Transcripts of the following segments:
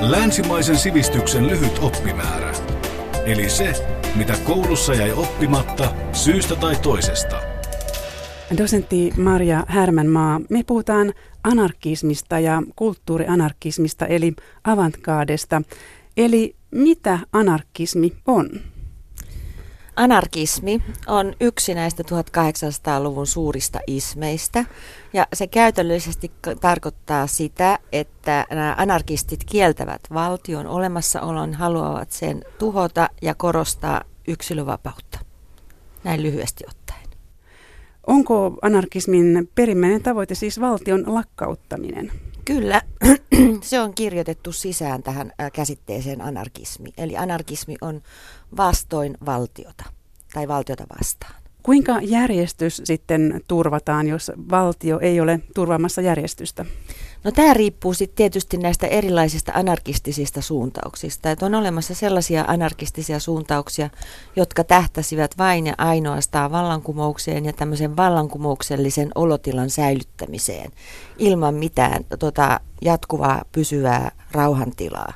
Länsimaisen sivistyksen lyhyt oppimäärä. Eli se, mitä koulussa jäi oppimatta syystä tai toisesta. Dosentti Maria Härmänmaa, me puhutaan anarkismista ja kulttuurianarkismista eli avantgaardesta. Eli mitä anarkismi on? Anarkismi on yksi näistä 1800-luvun suurista ismeistä ja se käytännöllisesti tarkoittaa sitä, että nämä anarkistit kieltävät valtion olemassaolon, haluavat sen tuhota ja korostaa yksilövapautta. Näin lyhyesti ottaen. Onko anarkismin perimmäinen tavoite siis valtion lakkauttaminen? Kyllä, se on kirjoitettu sisään tähän käsitteeseen anarkismi. Eli anarkismi on vastoin valtiota tai valtiota vastaan. Kuinka järjestys sitten turvataan, jos valtio ei ole turvaamassa järjestystä? No tämä riippuu sitten tietysti näistä erilaisista anarkistisista suuntauksista. Että on olemassa sellaisia anarkistisia suuntauksia, jotka tähtäsivät vain ja ainoastaan vallankumoukseen ja tämmöisen vallankumouksellisen olotilan säilyttämiseen ilman mitään tota, jatkuvaa pysyvää rauhantilaa.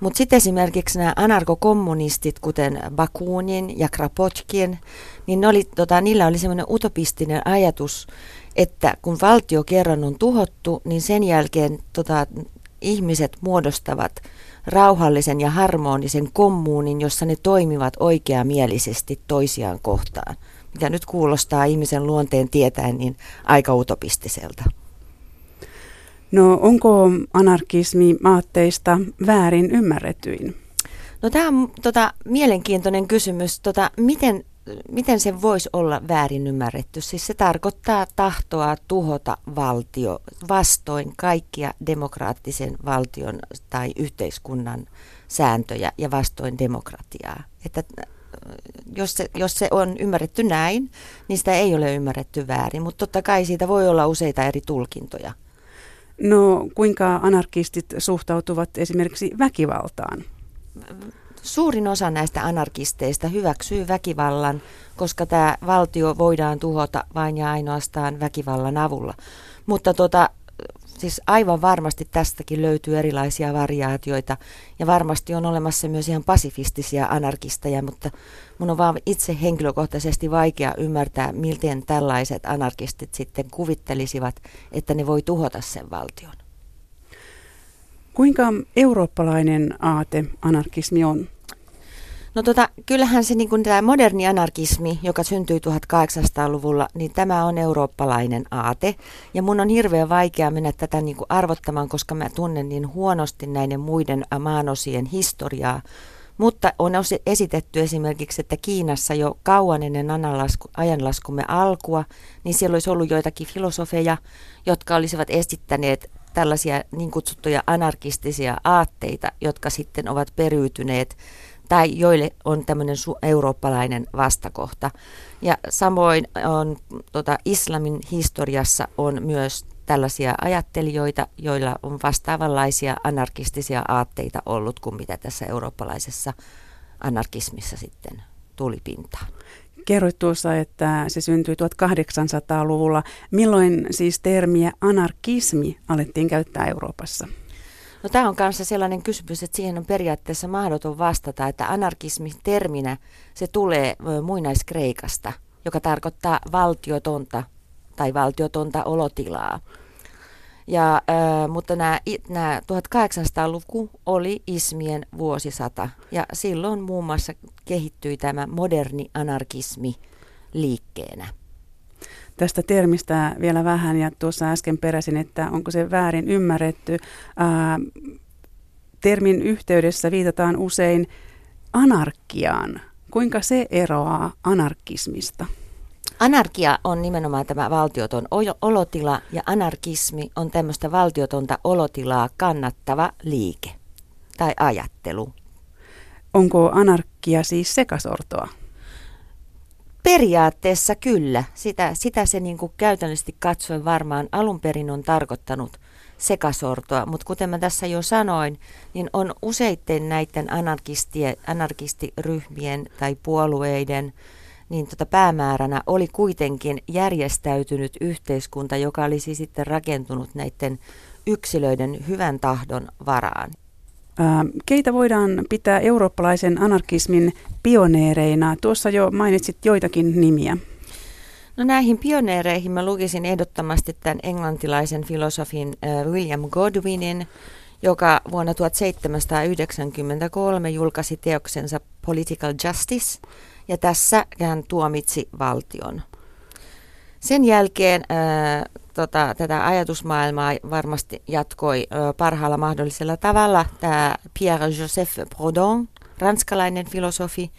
Mutta sitten esimerkiksi nämä anarkokommunistit, kuten Bakunin ja Krapotkin, niin oli, tota, niillä oli semmoinen utopistinen ajatus, että kun valtio kerran on tuhottu, niin sen jälkeen tota, ihmiset muodostavat rauhallisen ja harmonisen kommuunin, jossa ne toimivat oikeamielisesti toisiaan kohtaan. Mitä nyt kuulostaa ihmisen luonteen tietäen niin aika utopistiselta. No onko anarkismi aatteista väärin ymmärretyin? No tämä on tota, mielenkiintoinen kysymys. Tota, miten, miten se voisi olla väärin ymmärretty? Siis se tarkoittaa tahtoa tuhota valtio vastoin kaikkia demokraattisen valtion tai yhteiskunnan sääntöjä ja vastoin demokratiaa. Että jos se, jos se on ymmärretty näin, niin sitä ei ole ymmärretty väärin, mutta totta kai siitä voi olla useita eri tulkintoja. No kuinka anarkistit suhtautuvat esimerkiksi väkivaltaan? Suurin osa näistä anarkisteista hyväksyy väkivallan, koska tämä valtio voidaan tuhota vain ja ainoastaan väkivallan avulla. Mutta tota, siis aivan varmasti tästäkin löytyy erilaisia variaatioita ja varmasti on olemassa myös ihan pasifistisia anarkisteja, mutta mun on vaan itse henkilökohtaisesti vaikea ymmärtää, miten tällaiset anarkistit sitten kuvittelisivat, että ne voi tuhota sen valtion. Kuinka eurooppalainen aate anarkismi on? No tota, kyllähän se niin tämä moderni anarkismi, joka syntyi 1800-luvulla, niin tämä on eurooppalainen aate. Ja mun on hirveän vaikea mennä tätä niin kuin arvottamaan, koska mä tunnen niin huonosti näiden muiden maanosien historiaa. Mutta on esitetty esimerkiksi, että Kiinassa jo kauan ennen ajanlaskumme alkua, niin siellä olisi ollut joitakin filosofeja, jotka olisivat esittäneet tällaisia niin kutsuttuja anarkistisia aatteita, jotka sitten ovat periytyneet tai joille on tämmöinen su- eurooppalainen vastakohta. Ja samoin on tota, islamin historiassa on myös tällaisia ajattelijoita, joilla on vastaavanlaisia anarkistisia aatteita ollut kuin mitä tässä eurooppalaisessa anarkismissa sitten tuli pintaan. Kerroit tuossa, että se syntyi 1800-luvulla. Milloin siis termiä anarkismi alettiin käyttää Euroopassa? No tämä on kanssa sellainen kysymys, että siihen on periaatteessa mahdoton vastata, että anarkismi terminä se tulee muinaiskreikasta, joka tarkoittaa valtiotonta tai valtiotonta olotilaa. Ja, äh, mutta nämä, nämä 1800-luku oli ismien vuosisata ja silloin muun muassa kehittyi tämä moderni anarkismi liikkeenä. Tästä termistä vielä vähän ja tuossa äsken peräsin, että onko se väärin ymmärretty. Ää, termin yhteydessä viitataan usein anarkiaan. Kuinka se eroaa anarkismista? Anarkia on nimenomaan tämä valtioton olotila ja anarkismi on tämmöistä valtiotonta olotilaa kannattava liike tai ajattelu. Onko anarkia siis sekasortoa? Periaatteessa kyllä. Sitä, sitä se niin kuin käytännössä katsoen varmaan alun perin on tarkoittanut sekasortoa. Mutta kuten mä tässä jo sanoin, niin on useitten näiden anarkistiryhmien tai puolueiden niin tota päämääränä oli kuitenkin järjestäytynyt yhteiskunta, joka olisi sitten rakentunut näiden yksilöiden hyvän tahdon varaan. Keitä voidaan pitää eurooppalaisen anarkismin pioneereina? Tuossa jo mainitsit joitakin nimiä. No näihin pioneereihin mä lukisin ehdottomasti tämän englantilaisen filosofin William Godwinin, joka vuonna 1793 julkaisi teoksensa Political Justice, ja tässä hän tuomitsi valtion. Sen jälkeen ää, tota, tätä ajatusmaailmaa varmasti jatkoi ää, parhaalla mahdollisella tavalla tämä Pierre-Joseph Proudhon, ranskalainen filosofi,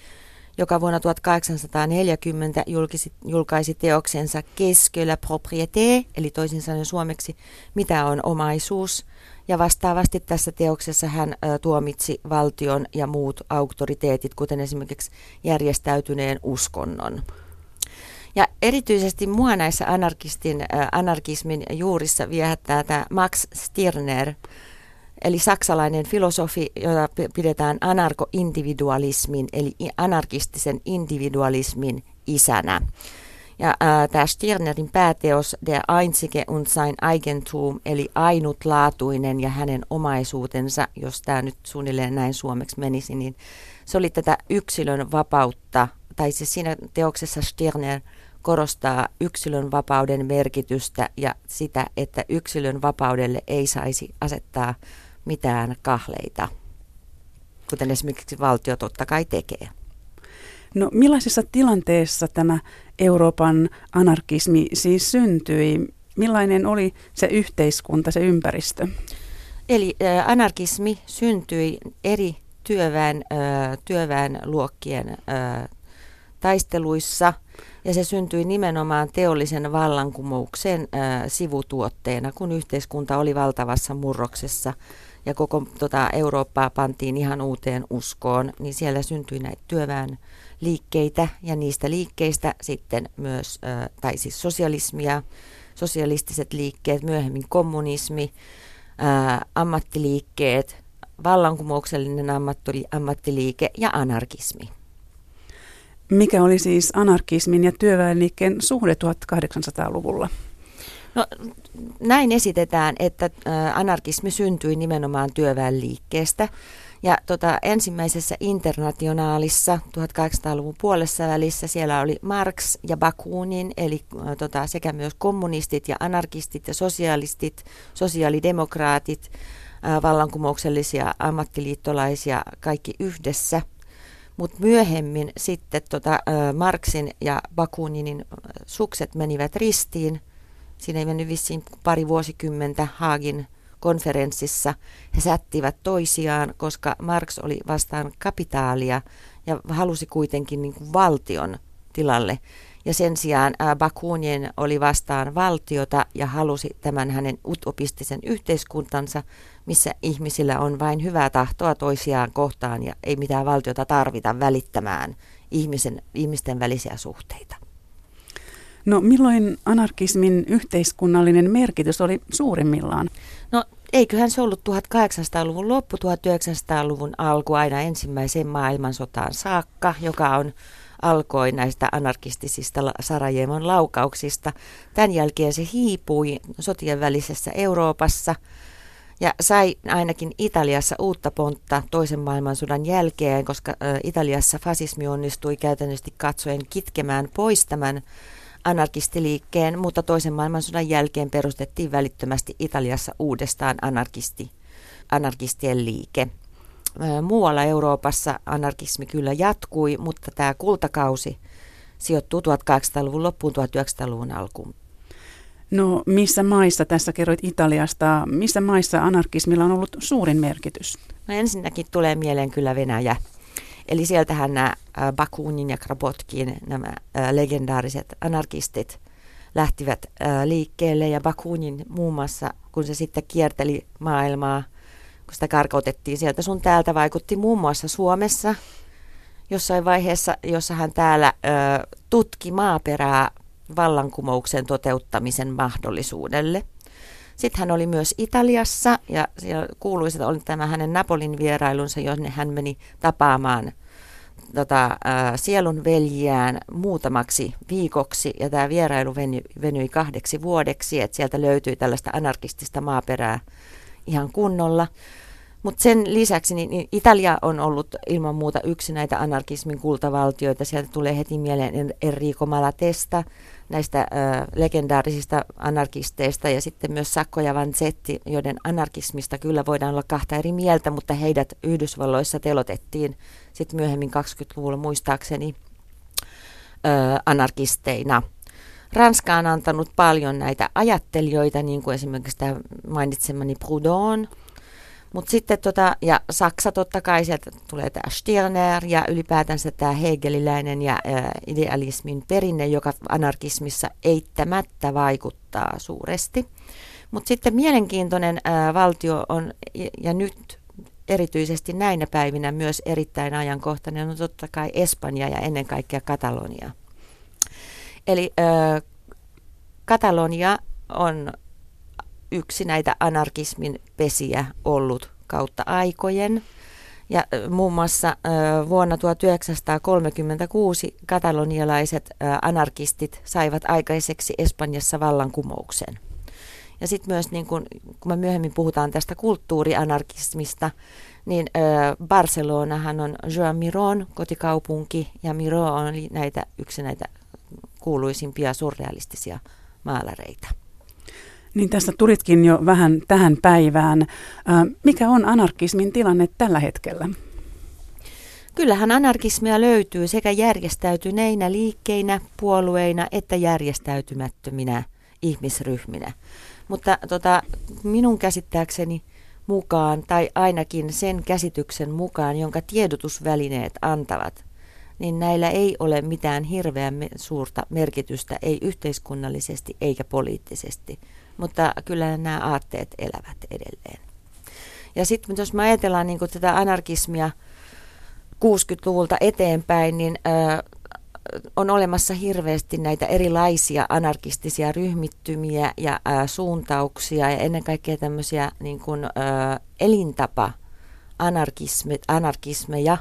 joka vuonna 1840 julkisi, julkaisi teoksensa Keskellä propriété, eli toisin sanoen suomeksi, mitä on omaisuus. Ja vastaavasti tässä teoksessa hän ä, tuomitsi valtion ja muut auktoriteetit, kuten esimerkiksi järjestäytyneen uskonnon. Ja erityisesti mua näissä anarkistin, anarkismin juurissa viehättää tämä Max Stirner, eli saksalainen filosofi, jota pidetään anarkoindividualismin, eli anarkistisen individualismin isänä. Ja äh, tämä Stirnerin pääteos Der Einzige und sein Eigentum, eli ainutlaatuinen ja hänen omaisuutensa, jos tämä nyt suunnilleen näin suomeksi menisi, niin se oli tätä yksilön vapautta, tai siis siinä teoksessa Stirner korostaa yksilön vapauden merkitystä ja sitä, että yksilön vapaudelle ei saisi asettaa mitään kahleita, kuten esimerkiksi valtio totta kai tekee. No millaisessa tilanteessa tämä Euroopan anarkismi siis syntyi? Millainen oli se yhteiskunta, se ympäristö? Eli äh, anarkismi syntyi eri työväen, äh, työväenluokkien äh, taisteluissa ja se syntyi nimenomaan teollisen vallankumouksen äh, sivutuotteena, kun yhteiskunta oli valtavassa murroksessa ja koko tota, Eurooppaa pantiin ihan uuteen uskoon, niin siellä syntyi näitä työväen liikkeitä ja niistä liikkeistä sitten myös, tai siis sosialismia, sosialistiset liikkeet, myöhemmin kommunismi, ammattiliikkeet, vallankumouksellinen ammattiliike ja anarkismi. Mikä oli siis anarkismin ja työväenliikkeen suhde 1800-luvulla? No, näin esitetään, että anarkismi syntyi nimenomaan työväenliikkeestä. Ja tota, ensimmäisessä internationaalissa 1800-luvun puolessa välissä siellä oli Marx ja Bakunin, eli tota, sekä myös kommunistit ja anarkistit ja sosialistit, sosiaalidemokraatit, vallankumouksellisia ammattiliittolaisia, kaikki yhdessä. Mutta myöhemmin sitten tota, ää, Marxin ja Bakuninin sukset menivät ristiin. Siinä ei mennyt vissiin pari vuosikymmentä Haagin konferenssissa he sättivät toisiaan, koska Marx oli vastaan kapitaalia ja halusi kuitenkin niin kuin valtion tilalle. Ja sen sijaan Bakunin oli vastaan valtiota ja halusi tämän hänen utopistisen yhteiskuntansa, missä ihmisillä on vain hyvää tahtoa toisiaan kohtaan ja ei mitään valtiota tarvita välittämään ihmisen, ihmisten välisiä suhteita. No milloin anarkismin yhteiskunnallinen merkitys oli suurimmillaan? No eiköhän se ollut 1800-luvun loppu, 1900-luvun alku aina ensimmäiseen maailmansotaan saakka, joka on alkoi näistä anarkistisista Sarajevon laukauksista. Tämän jälkeen se hiipui sotien välisessä Euroopassa ja sai ainakin Italiassa uutta pontta toisen maailmansodan jälkeen, koska Italiassa fasismi onnistui käytännössä katsoen kitkemään pois tämän anarkistiliikkeen, mutta toisen maailmansodan jälkeen perustettiin välittömästi Italiassa uudestaan anarkisti, anarkistien liike. Muualla Euroopassa anarkismi kyllä jatkui, mutta tämä kultakausi sijoittuu 1800-luvun loppuun 1900-luvun alkuun. No missä maissa, tässä kerroit Italiasta, missä maissa anarkismilla on ollut suurin merkitys? No ensinnäkin tulee mieleen kyllä Venäjä. Eli sieltähän nämä Bakunin ja Krapotkin, nämä legendaariset anarkistit, lähtivät liikkeelle ja Bakunin muun muassa, kun se sitten kierteli maailmaa, kun sitä karkautettiin sieltä sun täältä, vaikutti muun muassa Suomessa jossain vaiheessa, jossa hän täällä ö, tutki maaperää vallankumouksen toteuttamisen mahdollisuudelle. Sitten hän oli myös Italiassa ja siellä että oli tämä hänen Napolin vierailunsa, jonne hän meni tapaamaan tota, äh, sielun veljiään muutamaksi viikoksi ja tämä vierailu venyi kahdeksi vuodeksi, että sieltä löytyi tällaista anarkistista maaperää ihan kunnolla. Mutta sen lisäksi niin, niin Italia on ollut ilman muuta yksi näitä anarkismin kultavaltioita. Sieltä tulee heti mieleen Enrico Malatesta, näistä ö, legendaarisista anarkisteista ja sitten myös Sakko ja Vanzetti, joiden anarkismista kyllä voidaan olla kahta eri mieltä, mutta heidät Yhdysvalloissa telotettiin sitten myöhemmin 20-luvulla muistaakseni ö, anarkisteina. Ranska on antanut paljon näitä ajattelijoita, niin kuin esimerkiksi tämä mainitsemani Proudhon, mutta sitten tota, ja Saksa totta kai, sieltä tulee tämä Stirner ja ylipäätänsä tämä hegeliläinen ja ä, idealismin perinne, joka anarkismissa eittämättä vaikuttaa suuresti. Mutta sitten mielenkiintoinen ä, valtio on, ja nyt erityisesti näinä päivinä myös erittäin ajankohtainen, on totta kai Espanja ja ennen kaikkea Katalonia. Eli ä, Katalonia on yksi näitä anarkismin pesiä ollut kautta aikojen. Ja muun muassa vuonna 1936 katalonialaiset anarkistit saivat aikaiseksi Espanjassa vallankumouksen. Ja sitten myös, niin kun, kun me myöhemmin puhutaan tästä kulttuurianarkismista, niin Barcelonahan on Joan Miron kotikaupunki, ja Miro on näitä, yksi näitä kuuluisimpia surrealistisia maalareita. Niin tässä tulitkin jo vähän tähän päivään. Mikä on anarkismin tilanne tällä hetkellä? Kyllähän anarkismia löytyy sekä järjestäytyneinä liikkeinä, puolueina että järjestäytymättöminä ihmisryhminä. Mutta tota, minun käsittääkseni mukaan, tai ainakin sen käsityksen mukaan, jonka tiedotusvälineet antavat, niin näillä ei ole mitään hirveän suurta merkitystä, ei yhteiskunnallisesti eikä poliittisesti mutta kyllä nämä aatteet elävät edelleen. Ja sitten jos me ajatellaan niin tätä anarkismia 60-luvulta eteenpäin, niin ö, on olemassa hirveästi näitä erilaisia anarkistisia ryhmittymiä ja ö, suuntauksia ja ennen kaikkea tämmöisiä niin kuin, elintapa anarkisme, anarkismeja,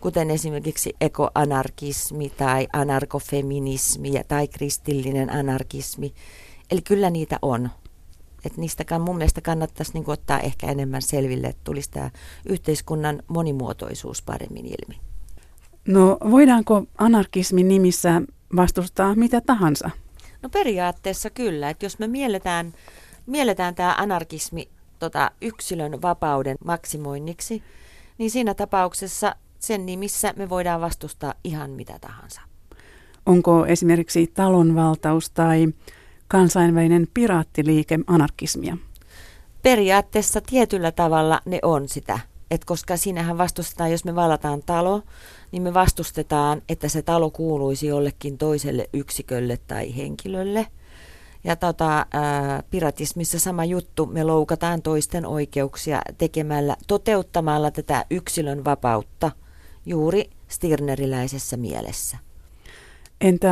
kuten esimerkiksi ekoanarkismi tai anarkofeminismi tai kristillinen anarkismi. Eli kyllä niitä on. Et niistä mun mielestä kannattaisi niin ottaa ehkä enemmän selville, että tulisi tämä yhteiskunnan monimuotoisuus paremmin ilmi. No voidaanko anarkismin nimissä vastustaa mitä tahansa? No periaatteessa kyllä, että jos me mielletään, mielletään tämä anarkismi tota, yksilön vapauden maksimoinniksi, niin siinä tapauksessa sen nimissä me voidaan vastustaa ihan mitä tahansa. Onko esimerkiksi talonvaltaus tai kansainvälinen piraattiliike anarkismia? Periaatteessa tietyllä tavalla ne on sitä. Et koska siinähän vastustetaan, jos me valataan talo, niin me vastustetaan, että se talo kuuluisi jollekin toiselle yksikölle tai henkilölle. Ja tota, ää, piratismissa sama juttu, me loukataan toisten oikeuksia tekemällä, toteuttamalla tätä yksilön vapautta juuri stirneriläisessä mielessä. Entä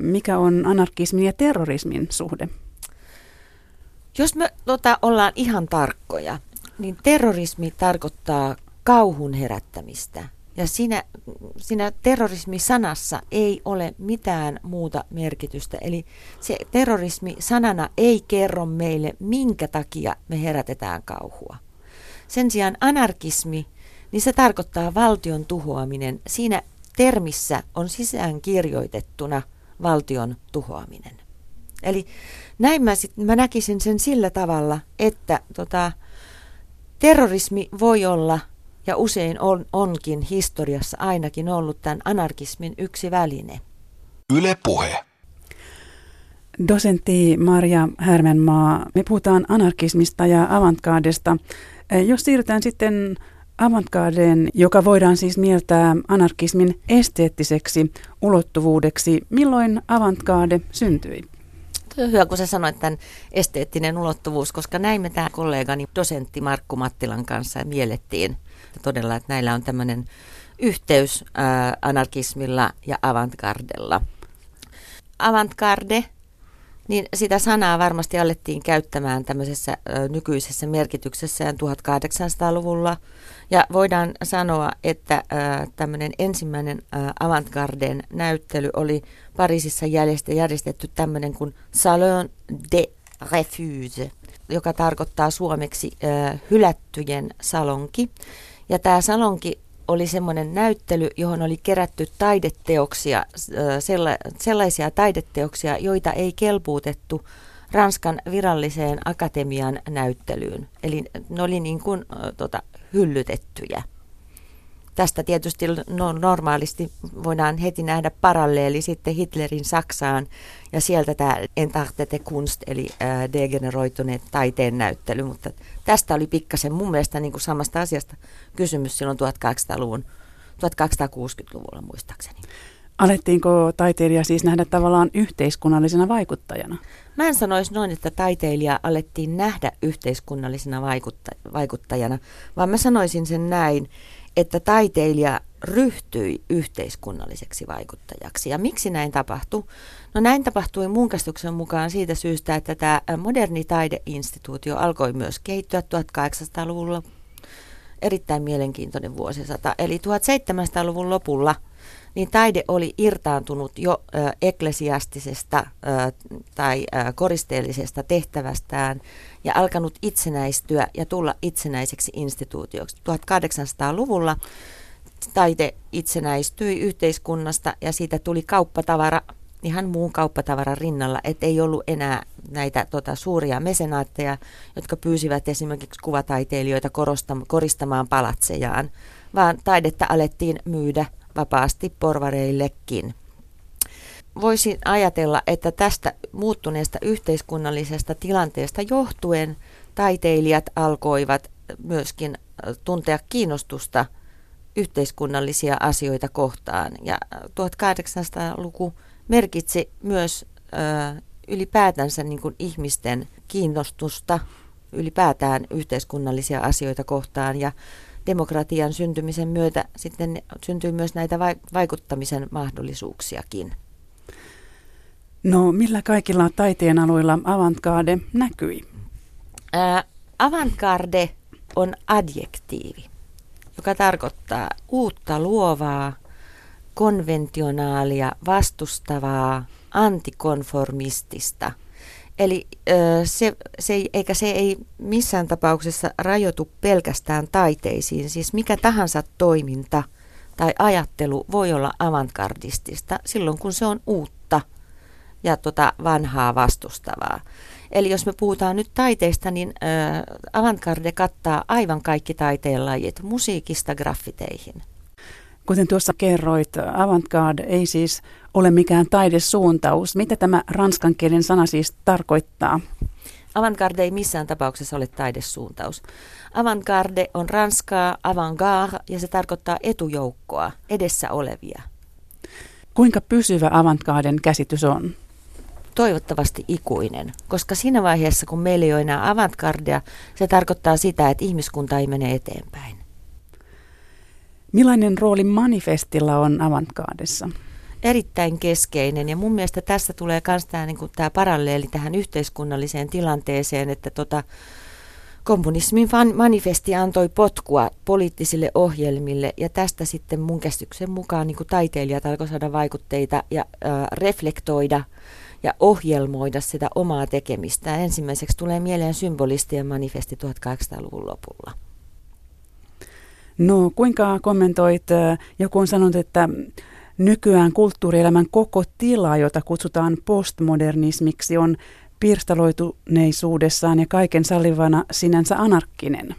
mikä on anarkismin ja terrorismin suhde? Jos me tota, ollaan ihan tarkkoja, niin terrorismi tarkoittaa kauhun herättämistä. Ja siinä, siinä terrorismi-sanassa ei ole mitään muuta merkitystä. Eli se terrorismi sanana ei kerro meille, minkä takia me herätetään kauhua. Sen sijaan anarkismi, niin se tarkoittaa valtion tuhoaminen. Siinä termissä on sisään kirjoitettuna valtion tuhoaminen. Eli näin mä, sit, mä näkisin sen sillä tavalla, että tota, terrorismi voi olla ja usein on, onkin historiassa ainakin ollut tämän anarkismin yksi väline. Yle puhe. Dosentti Maria Härmenmaa, me puhutaan anarkismista ja avantgardesta. Jos siirrytään sitten avantgardeen, joka voidaan siis mieltää anarkismin esteettiseksi ulottuvuudeksi. Milloin avantgarde syntyi? Hyvä, kun sä sanoit tämän esteettinen ulottuvuus, koska näin me tämä kollegani dosentti Markku Mattilan kanssa miellettiin todella, että näillä on tämmöinen yhteys anarkismilla ja avantgardella. Avantgarde niin sitä sanaa varmasti alettiin käyttämään tämmöisessä nykyisessä merkityksessä 1800-luvulla. Ja voidaan sanoa, että tämmöinen ensimmäinen avantgarden näyttely oli Pariisissa järjestetty tämmöinen kuin Salon de Refuse. joka tarkoittaa suomeksi hylättyjen salonki. Ja tämä salonki oli semmoinen näyttely, johon oli kerätty taideteoksia, sellaisia taideteoksia, joita ei kelpuutettu Ranskan viralliseen akatemian näyttelyyn. Eli ne oli niin kuin tota, hyllytettyjä. Tästä tietysti no, normaalisti voidaan heti nähdä paralleeli sitten Hitlerin Saksaan ja sieltä tämä Entartete Kunst eli äh, degeneroituneet taiteen näyttely, mutta tästä oli pikkasen mun mielestä niin kuin samasta asiasta kysymys silloin 1800-luvun, 1260-luvulla muistaakseni. Alettiinko taiteilija siis nähdä tavallaan yhteiskunnallisena vaikuttajana? Mä en sanoisi noin, että taiteilija alettiin nähdä yhteiskunnallisena vaikutta- vaikuttajana, vaan mä sanoisin sen näin, että taiteilija ryhtyi yhteiskunnalliseksi vaikuttajaksi. Ja miksi näin tapahtui? No näin tapahtui mun käsityksen mukaan siitä syystä, että tämä moderni taideinstituutio alkoi myös kehittyä 1800-luvulla. Erittäin mielenkiintoinen vuosisata. Eli 1700-luvun lopulla – niin taide oli irtaantunut jo ö, eklesiastisesta ö, tai ö, koristeellisesta tehtävästään ja alkanut itsenäistyä ja tulla itsenäiseksi instituutioksi. 1800-luvulla taide itsenäistyi yhteiskunnasta ja siitä tuli kauppatavara ihan muun kauppatavaran rinnalla, että ei ollut enää näitä tota, suuria mesenaatteja, jotka pyysivät esimerkiksi kuvataiteilijoita koristamaan palatsejaan, vaan taidetta alettiin myydä vapaasti porvareillekin. Voisin ajatella, että tästä muuttuneesta yhteiskunnallisesta tilanteesta johtuen taiteilijat alkoivat myöskin tuntea kiinnostusta yhteiskunnallisia asioita kohtaan. Ja 1800-luku merkitsi myös ö, ylipäätänsä niin kuin ihmisten kiinnostusta ylipäätään yhteiskunnallisia asioita kohtaan. Ja demokratian syntymisen myötä sitten syntyy myös näitä vaikuttamisen mahdollisuuksiakin. No millä kaikilla taiteen alueilla avantgarde näkyi? Ää, avantgarde on adjektiivi, joka tarkoittaa uutta luovaa, konventionaalia, vastustavaa, antikonformistista – Eli se, se, eikä se ei missään tapauksessa rajoitu pelkästään taiteisiin. Siis mikä tahansa toiminta tai ajattelu voi olla avantgardistista silloin, kun se on uutta ja tota vanhaa vastustavaa. Eli jos me puhutaan nyt taiteista, niin avantgarde kattaa aivan kaikki taiteenlajit, musiikista graffiteihin. Kuten tuossa kerroit, avantgarde ei siis ole mikään taidesuuntaus. Mitä tämä ranskan kielen sana siis tarkoittaa? Avantgarde ei missään tapauksessa ole taidesuuntaus. Avantgarde on ranskaa avantgarde ja se tarkoittaa etujoukkoa, edessä olevia. Kuinka pysyvä avantgarden käsitys on? Toivottavasti ikuinen, koska siinä vaiheessa kun meillä ei ole enää avantgardea, se tarkoittaa sitä, että ihmiskunta ei mene eteenpäin. Millainen rooli manifestilla on avantgardessa? Erittäin keskeinen ja mun mielestä tässä tulee myös tämä, niin tämä paralleeli tähän yhteiskunnalliseen tilanteeseen, että tota, kommunismin manifesti antoi potkua poliittisille ohjelmille ja tästä sitten mun käsityksen mukaan niin taiteilijat alkoivat saada vaikutteita ja äh, reflektoida ja ohjelmoida sitä omaa tekemistä. Ensimmäiseksi tulee mieleen symbolistien manifesti 1800-luvun lopulla. No kuinka kommentoit, joku on sanonut, että nykyään kulttuurielämän koko tila, jota kutsutaan postmodernismiksi, on pirstaloituneisuudessaan ja kaiken sallivana sinänsä anarkkinen.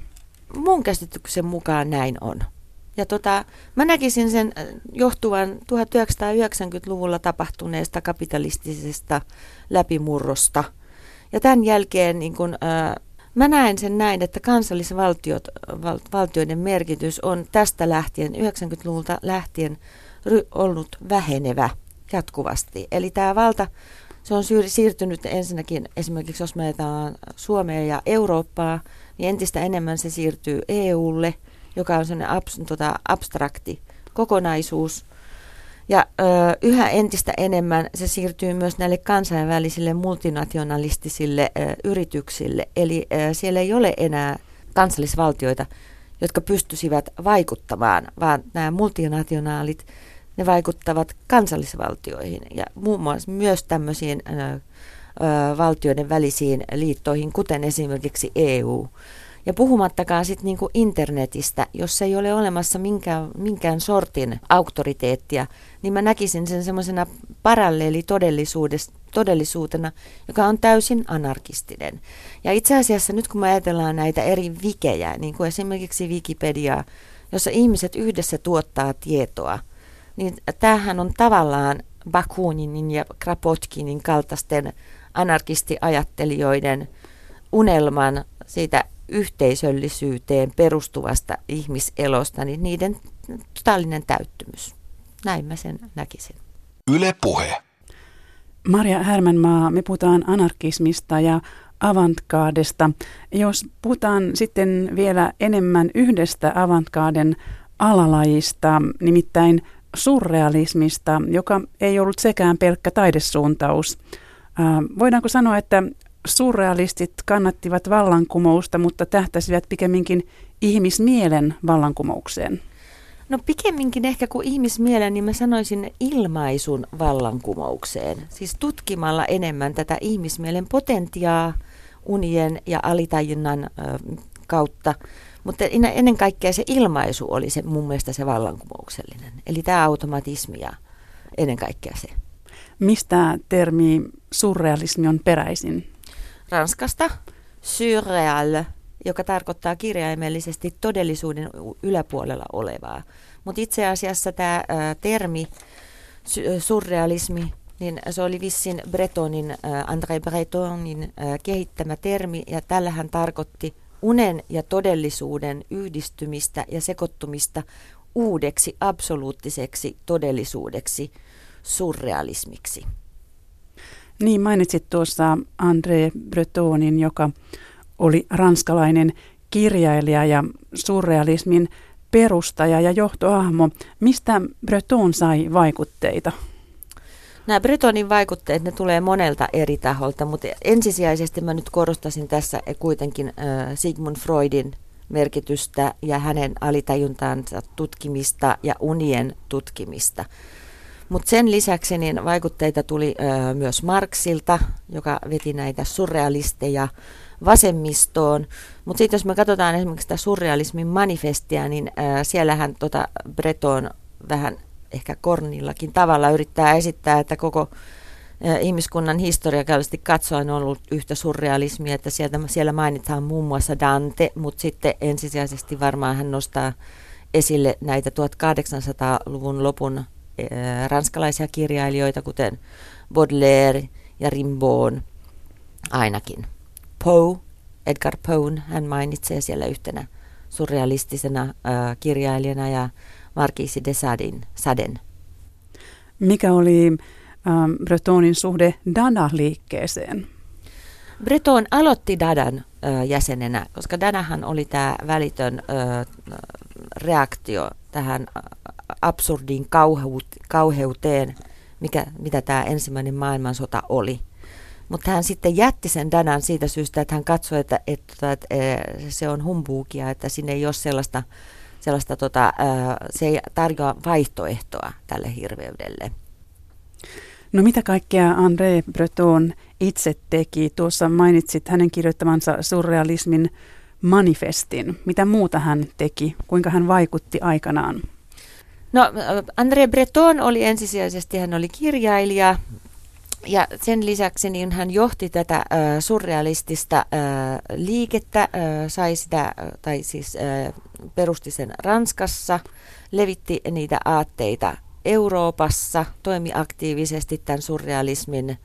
Mun käsityksen mukaan näin on. Ja tota, mä näkisin sen johtuvan 1990-luvulla tapahtuneesta kapitalistisesta läpimurrosta. Ja tämän jälkeen niin kun, äh, Mä näen sen näin, että kansallisvaltiot, val, valtioiden merkitys on tästä lähtien, 90-luvulta lähtien ry, ollut vähenevä jatkuvasti. Eli tämä valta, se on siirtynyt ensinnäkin esimerkiksi, jos me ajatellaan Suomea ja Eurooppaa, niin entistä enemmän se siirtyy EUlle, joka on sellainen abs, tota, abstrakti kokonaisuus – ja ö, yhä entistä enemmän se siirtyy myös näille kansainvälisille multinationalistisille ö, yrityksille. Eli ö, siellä ei ole enää kansallisvaltioita, jotka pystyisivät vaikuttamaan, vaan nämä multinationaalit, ne vaikuttavat kansallisvaltioihin ja muun muassa myös tämmöisiin ö, valtioiden välisiin liittoihin, kuten esimerkiksi EU. Ja puhumattakaan sitten niinku internetistä, jos ei ole olemassa minkään, minkään sortin auktoriteettia, niin mä näkisin sen semmoisena paralleelitodellisuutena, joka on täysin anarkistinen. Ja itse asiassa nyt kun me ajatellaan näitä eri vikejä, niin kuin esimerkiksi Wikipedia, jossa ihmiset yhdessä tuottaa tietoa, niin tämähän on tavallaan Bakuninin ja Krapotkinin kaltaisten anarkistiajattelijoiden unelman siitä yhteisöllisyyteen perustuvasta ihmiselosta, niin niiden totaalinen täyttymys. Näin mä sen näkisin. Yle puhe. Maria Härmänmaa, me puhutaan anarkismista ja avantgaardesta. Jos puhutaan sitten vielä enemmän yhdestä avantgarden alalajista, nimittäin surrealismista, joka ei ollut sekään pelkkä taidesuuntaus. Voidaanko sanoa, että surrealistit kannattivat vallankumousta, mutta tähtäsivät pikemminkin ihmismielen vallankumoukseen? No pikemminkin ehkä kuin ihmismielen, niin mä sanoisin ilmaisun vallankumoukseen. Siis tutkimalla enemmän tätä ihmismielen potentiaa unien ja alitajunnan kautta. Mutta ennen kaikkea se ilmaisu oli se mun mielestä se vallankumouksellinen. Eli tämä automatismi ja ennen kaikkea se. Mistä termi surrealismi on peräisin? Ranskasta surreal, joka tarkoittaa kirjaimellisesti todellisuuden yläpuolella olevaa. Mutta itse asiassa tämä termi surrealismi, niin se oli vissin Bretonin, André Bretonin kehittämä termi, ja tällä hän tarkoitti unen ja todellisuuden yhdistymistä ja sekoittumista uudeksi absoluuttiseksi todellisuudeksi, surrealismiksi. Niin, mainitsit tuossa André Bretonin, joka oli ranskalainen kirjailija ja surrealismin perustaja ja johtoahmo. Mistä Breton sai vaikutteita? Nämä Bretonin vaikutteet, ne tulee monelta eri taholta, mutta ensisijaisesti mä nyt korostasin tässä kuitenkin Sigmund Freudin merkitystä ja hänen alitajuntaansa tutkimista ja unien tutkimista. Mutta sen lisäksi niin vaikutteita tuli myös Marksilta, joka veti näitä surrealisteja vasemmistoon. Mutta sitten jos me katsotaan esimerkiksi sitä surrealismin manifestia, niin ö, siellähän tota Breton vähän ehkä kornillakin tavalla yrittää esittää, että koko ö, ihmiskunnan historiallisesti katsoen on ollut yhtä surrealismia, että sieltä, siellä mainitaan muun muassa Dante, mutta sitten ensisijaisesti varmaan hän nostaa esille näitä 1800-luvun lopun Eh, ranskalaisia kirjailijoita, kuten Baudelaire ja Rimbaud ainakin. Poe, Edgar Poe, hän mainitsee siellä yhtenä surrealistisena äh, kirjailijana ja Marquise de Sadin, Saden. Mikä oli ähm, Bretonin suhde Dada-liikkeeseen? Breton aloitti Dadan ö, jäsenenä, koska Dadahan oli tämä välitön ö, reaktio tähän absurdiin kauheuteen, mikä, mitä tämä ensimmäinen maailmansota oli. Mutta hän sitten jätti sen Dadan siitä syystä, että hän katsoi, että, että, että, että se on humbuukia, että sinne ei ole sellaista, sellaista tota, se ei tarjoa vaihtoehtoa tälle hirveydelle. No mitä kaikkea André Breton itse teki? Tuossa mainitsit hänen kirjoittamansa surrealismin manifestin. Mitä muuta hän teki? Kuinka hän vaikutti aikanaan? No André Breton oli ensisijaisesti, hän oli kirjailija ja sen lisäksi niin hän johti tätä äh, surrealistista äh, liikettä, äh, sai sitä, tai siis äh, perusti sen Ranskassa, levitti niitä aatteita Euroopassa, toimi aktiivisesti tämän surrealismin,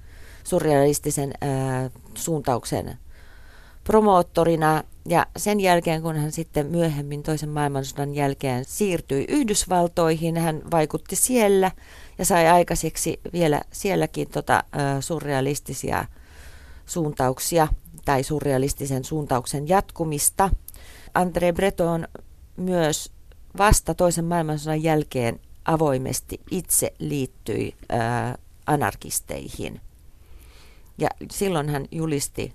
surrealistisen äh, suuntauksen promoottorina. Ja sen jälkeen, kun hän sitten myöhemmin toisen maailmansodan jälkeen siirtyi Yhdysvaltoihin, hän vaikutti siellä ja sai aikaiseksi vielä sielläkin tota, surrealistisia suuntauksia tai surrealistisen suuntauksen jatkumista. André Breton myös vasta toisen maailmansodan jälkeen avoimesti itse liittyi ää, anarkisteihin. Ja silloin hän julisti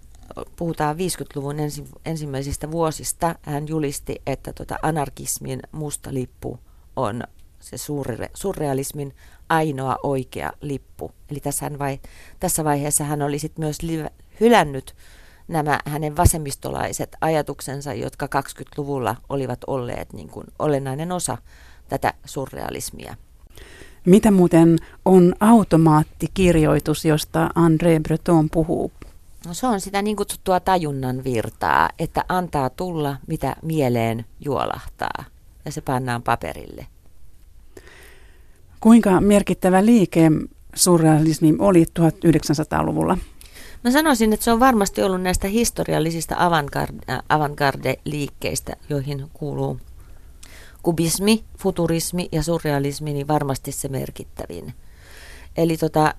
puhutaan 50-luvun ensi, ensimmäisistä vuosista, hän julisti, että tota anarkismin musta lippu on se surre, surrealismin ainoa oikea lippu. Eli tässä, vai, tässä vaiheessa hän oli sit myös li, hylännyt nämä hänen vasemmistolaiset ajatuksensa, jotka 20-luvulla olivat olleet niin kuin olennainen osa tätä surrealismia. Mitä muuten on automaattikirjoitus, josta André Breton puhuu? No se on sitä niin kutsuttua tajunnan virtaa, että antaa tulla, mitä mieleen juolahtaa, ja se pannaan paperille. Kuinka merkittävä liike surrealismi oli 1900-luvulla? Mä sanoisin, että se on varmasti ollut näistä historiallisista avantgarde, avantgarde-liikkeistä, joihin kuuluu kubismi, futurismi ja surrealismi, niin varmasti se merkittävin. Eli tota,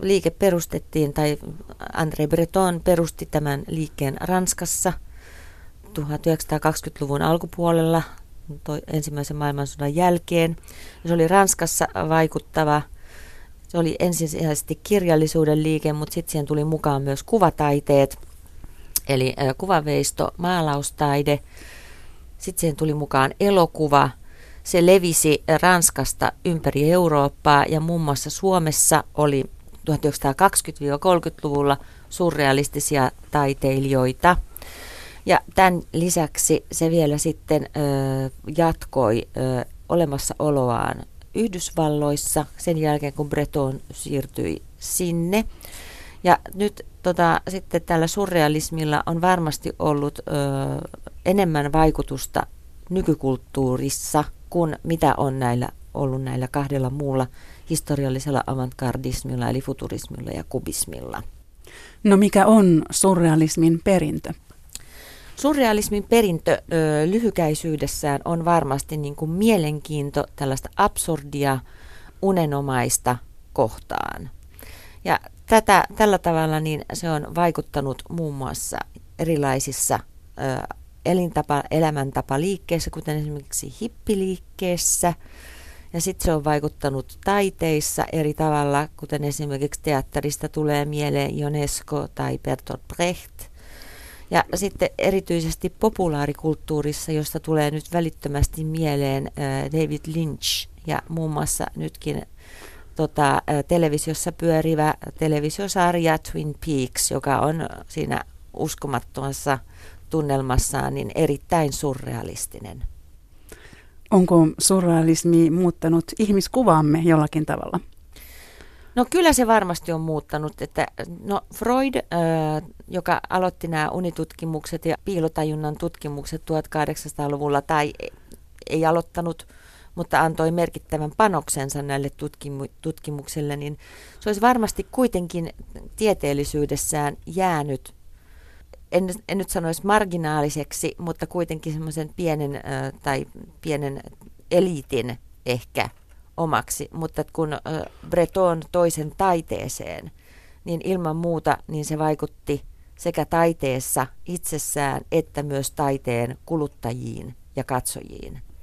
liike perustettiin, tai André Breton perusti tämän liikkeen Ranskassa 1920-luvun alkupuolella toi ensimmäisen maailmansodan jälkeen. Se oli Ranskassa vaikuttava. Se oli ensisijaisesti kirjallisuuden liike, mutta sitten siihen tuli mukaan myös kuvataiteet, eli kuvaveisto, maalaustaide. Sitten siihen tuli mukaan elokuva. Se levisi Ranskasta ympäri Eurooppaa ja muun muassa Suomessa oli 1920-30-luvulla surrealistisia taiteilijoita – ja tämän lisäksi se vielä sitten ö, jatkoi ö, olemassaoloaan Yhdysvalloissa sen jälkeen, kun Breton siirtyi sinne. Ja nyt tota, sitten tällä surrealismilla on varmasti ollut ö, enemmän vaikutusta nykykulttuurissa kuin mitä on näillä ollut näillä kahdella muulla historiallisella avantgardismilla eli futurismilla ja kubismilla. No mikä on surrealismin perintö? Surrealismin perintö ö, lyhykäisyydessään on varmasti niin kuin mielenkiinto tällaista absurdia, unenomaista kohtaan. Ja tätä, tällä tavalla niin se on vaikuttanut muun muassa erilaisissa ö, elintapa, elämäntapa liikkeessä, kuten esimerkiksi hippiliikkeessä. Ja sitten se on vaikuttanut taiteissa eri tavalla, kuten esimerkiksi teatterista tulee mieleen Ionesco tai Bertolt Brecht – ja sitten erityisesti populaarikulttuurissa, josta tulee nyt välittömästi mieleen David Lynch ja muun muassa nytkin tota, televisiossa pyörivä televisiosarja Twin Peaks, joka on siinä uskomattomassa tunnelmassaan niin erittäin surrealistinen. Onko surrealismi muuttanut ihmiskuvaamme jollakin tavalla? No kyllä se varmasti on muuttanut, että no Freud, äh, joka aloitti nämä unitutkimukset ja piilotajunnan tutkimukset 1800-luvulla tai ei aloittanut, mutta antoi merkittävän panoksensa näille tutkimu- tutkimuksille, niin se olisi varmasti kuitenkin tieteellisyydessään jäänyt, en, en nyt sanoisi marginaaliseksi, mutta kuitenkin semmoisen pienen äh, tai pienen eliitin ehkä omaksi, mutta kun Breton toisen taiteeseen, niin ilman muuta niin se vaikutti sekä taiteessa itsessään että myös taiteen kuluttajiin ja katsojiin.